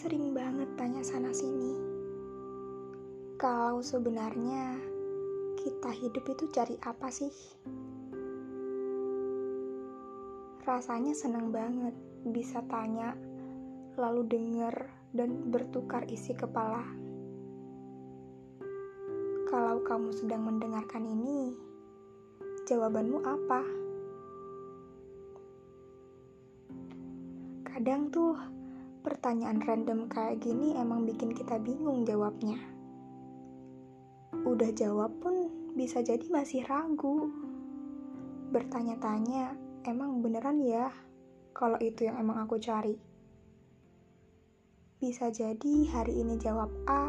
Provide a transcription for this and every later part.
Sering banget tanya sana-sini. Kalau sebenarnya kita hidup itu cari apa sih? Rasanya senang banget bisa tanya, lalu denger dan bertukar isi kepala. Kalau kamu sedang mendengarkan ini, jawabanmu apa? Kadang tuh pertanyaan random kayak gini emang bikin kita bingung jawabnya. Udah jawab pun bisa jadi masih ragu. Bertanya-tanya, emang beneran ya kalau itu yang emang aku cari? Bisa jadi hari ini jawab A,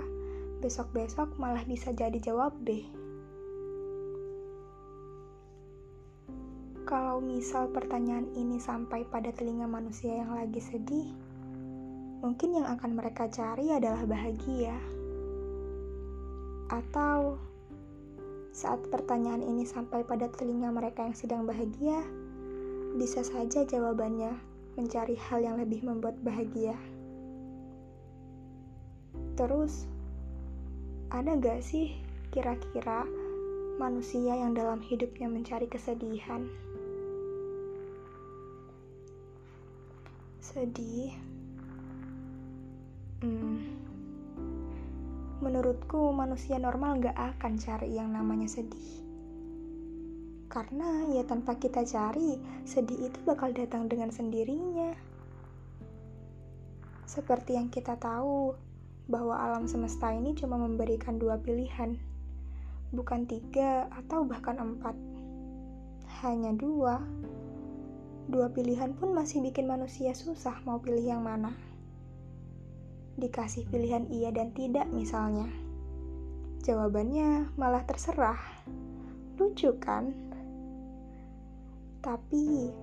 besok-besok malah bisa jadi jawab B. Kalau misal pertanyaan ini sampai pada telinga manusia yang lagi sedih, mungkin yang akan mereka cari adalah bahagia. Atau saat pertanyaan ini sampai pada telinga mereka yang sedang bahagia, bisa saja jawabannya mencari hal yang lebih membuat bahagia. Terus, ada gak sih kira-kira manusia yang dalam hidupnya mencari kesedihan? Sedih. Hmm. Menurutku manusia normal gak akan cari yang namanya sedih. Karena ya tanpa kita cari, sedih itu bakal datang dengan sendirinya. Seperti yang kita tahu, bahwa alam semesta ini cuma memberikan dua pilihan, bukan tiga atau bahkan empat. Hanya dua. Dua pilihan pun masih bikin manusia susah mau pilih yang mana. Dikasih pilihan iya dan tidak misalnya. Jawabannya malah terserah. Lucu kan? Tapi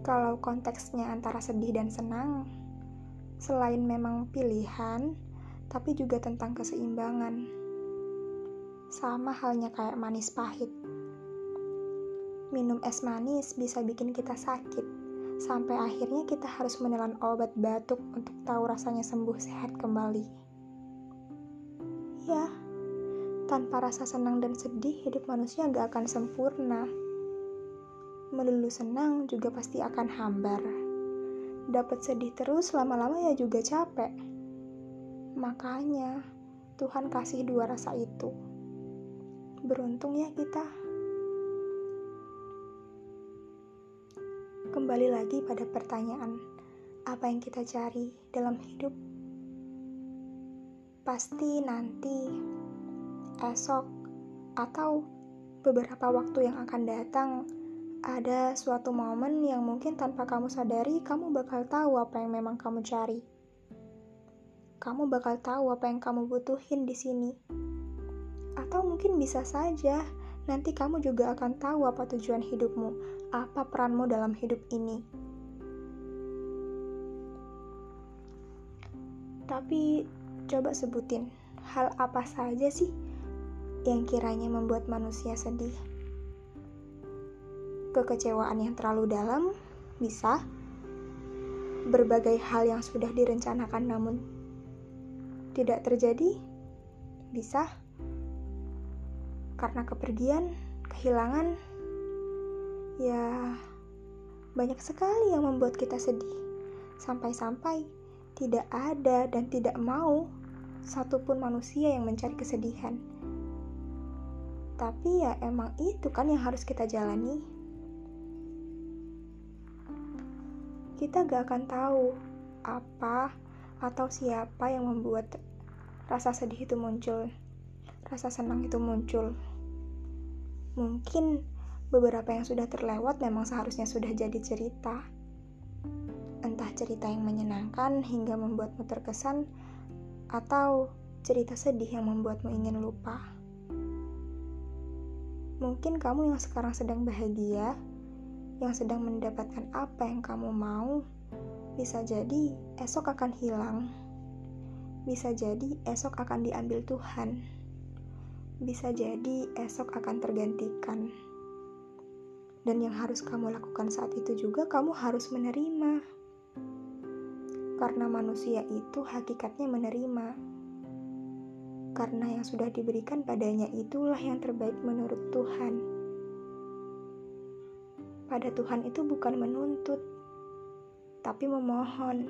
kalau konteksnya antara sedih dan senang, selain memang pilihan, tapi juga tentang keseimbangan. Sama halnya kayak manis pahit minum es manis bisa bikin kita sakit, sampai akhirnya kita harus menelan obat batuk untuk tahu rasanya sembuh sehat kembali. Ya, tanpa rasa senang dan sedih, hidup manusia gak akan sempurna. Melulu senang juga pasti akan hambar. Dapat sedih terus lama-lama ya juga capek. Makanya, Tuhan kasih dua rasa itu. Beruntung ya kita. Kembali lagi pada pertanyaan, apa yang kita cari dalam hidup? Pasti nanti, esok, atau beberapa waktu yang akan datang, ada suatu momen yang mungkin tanpa kamu sadari, kamu bakal tahu apa yang memang kamu cari. Kamu bakal tahu apa yang kamu butuhin di sini. Atau mungkin bisa saja nanti kamu juga akan tahu apa tujuan hidupmu, apa peranmu dalam hidup ini. Tapi coba sebutin, hal apa saja sih yang kiranya membuat manusia sedih? Kekecewaan yang terlalu dalam bisa berbagai hal yang sudah direncanakan namun tidak terjadi bisa karena kepergian, kehilangan, Ya, banyak sekali yang membuat kita sedih. Sampai-sampai tidak ada dan tidak mau satupun manusia yang mencari kesedihan. Tapi ya emang itu kan yang harus kita jalani. Kita gak akan tahu apa atau siapa yang membuat rasa sedih itu muncul, rasa senang itu muncul. Mungkin beberapa yang sudah terlewat memang seharusnya sudah jadi cerita. Entah cerita yang menyenangkan hingga membuatmu terkesan, atau cerita sedih yang membuatmu ingin lupa. Mungkin kamu yang sekarang sedang bahagia, yang sedang mendapatkan apa yang kamu mau, bisa jadi esok akan hilang. Bisa jadi esok akan diambil Tuhan. Bisa jadi esok akan tergantikan. Dan yang harus kamu lakukan saat itu juga, kamu harus menerima. Karena manusia itu hakikatnya menerima. Karena yang sudah diberikan padanya itulah yang terbaik menurut Tuhan. Pada Tuhan itu bukan menuntut, tapi memohon.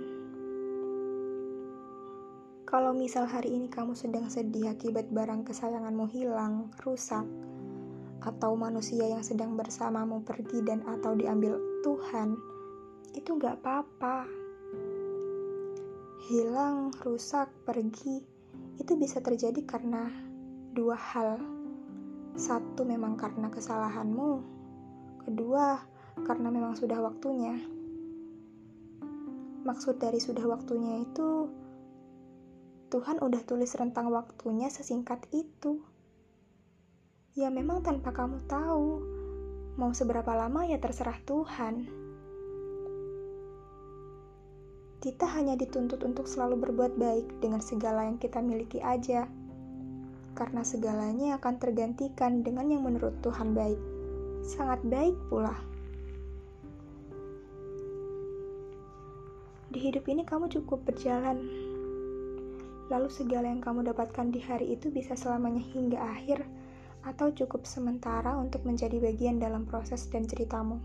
Kalau misal hari ini kamu sedang sedih akibat barang kesayanganmu hilang, rusak, atau manusia yang sedang bersamamu pergi dan atau diambil Tuhan, itu gak apa-apa hilang, rusak, pergi, itu bisa terjadi karena dua hal. Satu memang karena kesalahanmu, kedua karena memang sudah waktunya. Maksud dari sudah waktunya itu, Tuhan udah tulis rentang waktunya sesingkat itu. Ya memang tanpa kamu tahu, mau seberapa lama ya terserah Tuhan. Kita hanya dituntut untuk selalu berbuat baik dengan segala yang kita miliki aja. Karena segalanya akan tergantikan dengan yang menurut Tuhan baik. Sangat baik pula. Di hidup ini kamu cukup berjalan. Lalu segala yang kamu dapatkan di hari itu bisa selamanya hingga akhir atau cukup sementara untuk menjadi bagian dalam proses dan ceritamu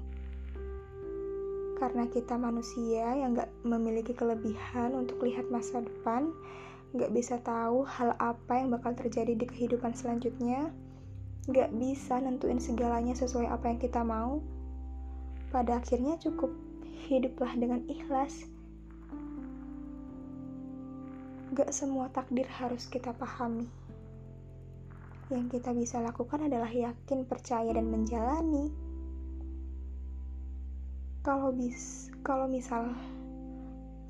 karena kita manusia yang gak memiliki kelebihan untuk lihat masa depan, gak bisa tahu hal apa yang bakal terjadi di kehidupan selanjutnya, gak bisa nentuin segalanya sesuai apa yang kita mau. Pada akhirnya cukup hiduplah dengan ikhlas. Gak semua takdir harus kita pahami. Yang kita bisa lakukan adalah yakin, percaya, dan menjalani kalau bis, kalau misal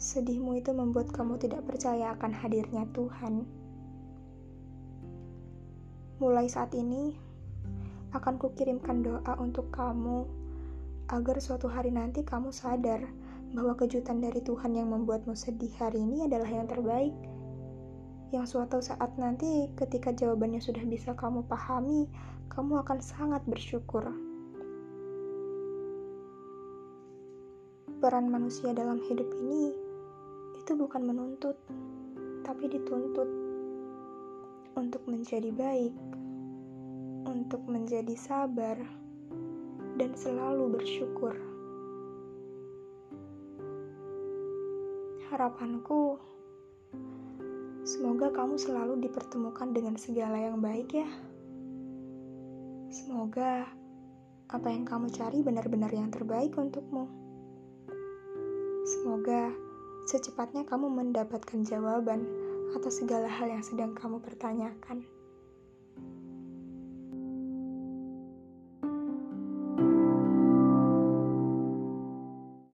sedihmu itu membuat kamu tidak percaya akan hadirnya Tuhan, mulai saat ini akan kukirimkan doa untuk kamu agar suatu hari nanti kamu sadar bahwa kejutan dari Tuhan yang membuatmu sedih hari ini adalah yang terbaik. Yang suatu saat nanti ketika jawabannya sudah bisa kamu pahami, kamu akan sangat bersyukur. peran manusia dalam hidup ini itu bukan menuntut, tapi dituntut untuk menjadi baik, untuk menjadi sabar, dan selalu bersyukur. Harapanku, semoga kamu selalu dipertemukan dengan segala yang baik, ya. Semoga apa yang kamu cari benar-benar yang terbaik untukmu. Semoga secepatnya kamu mendapatkan jawaban atas segala hal yang sedang kamu pertanyakan.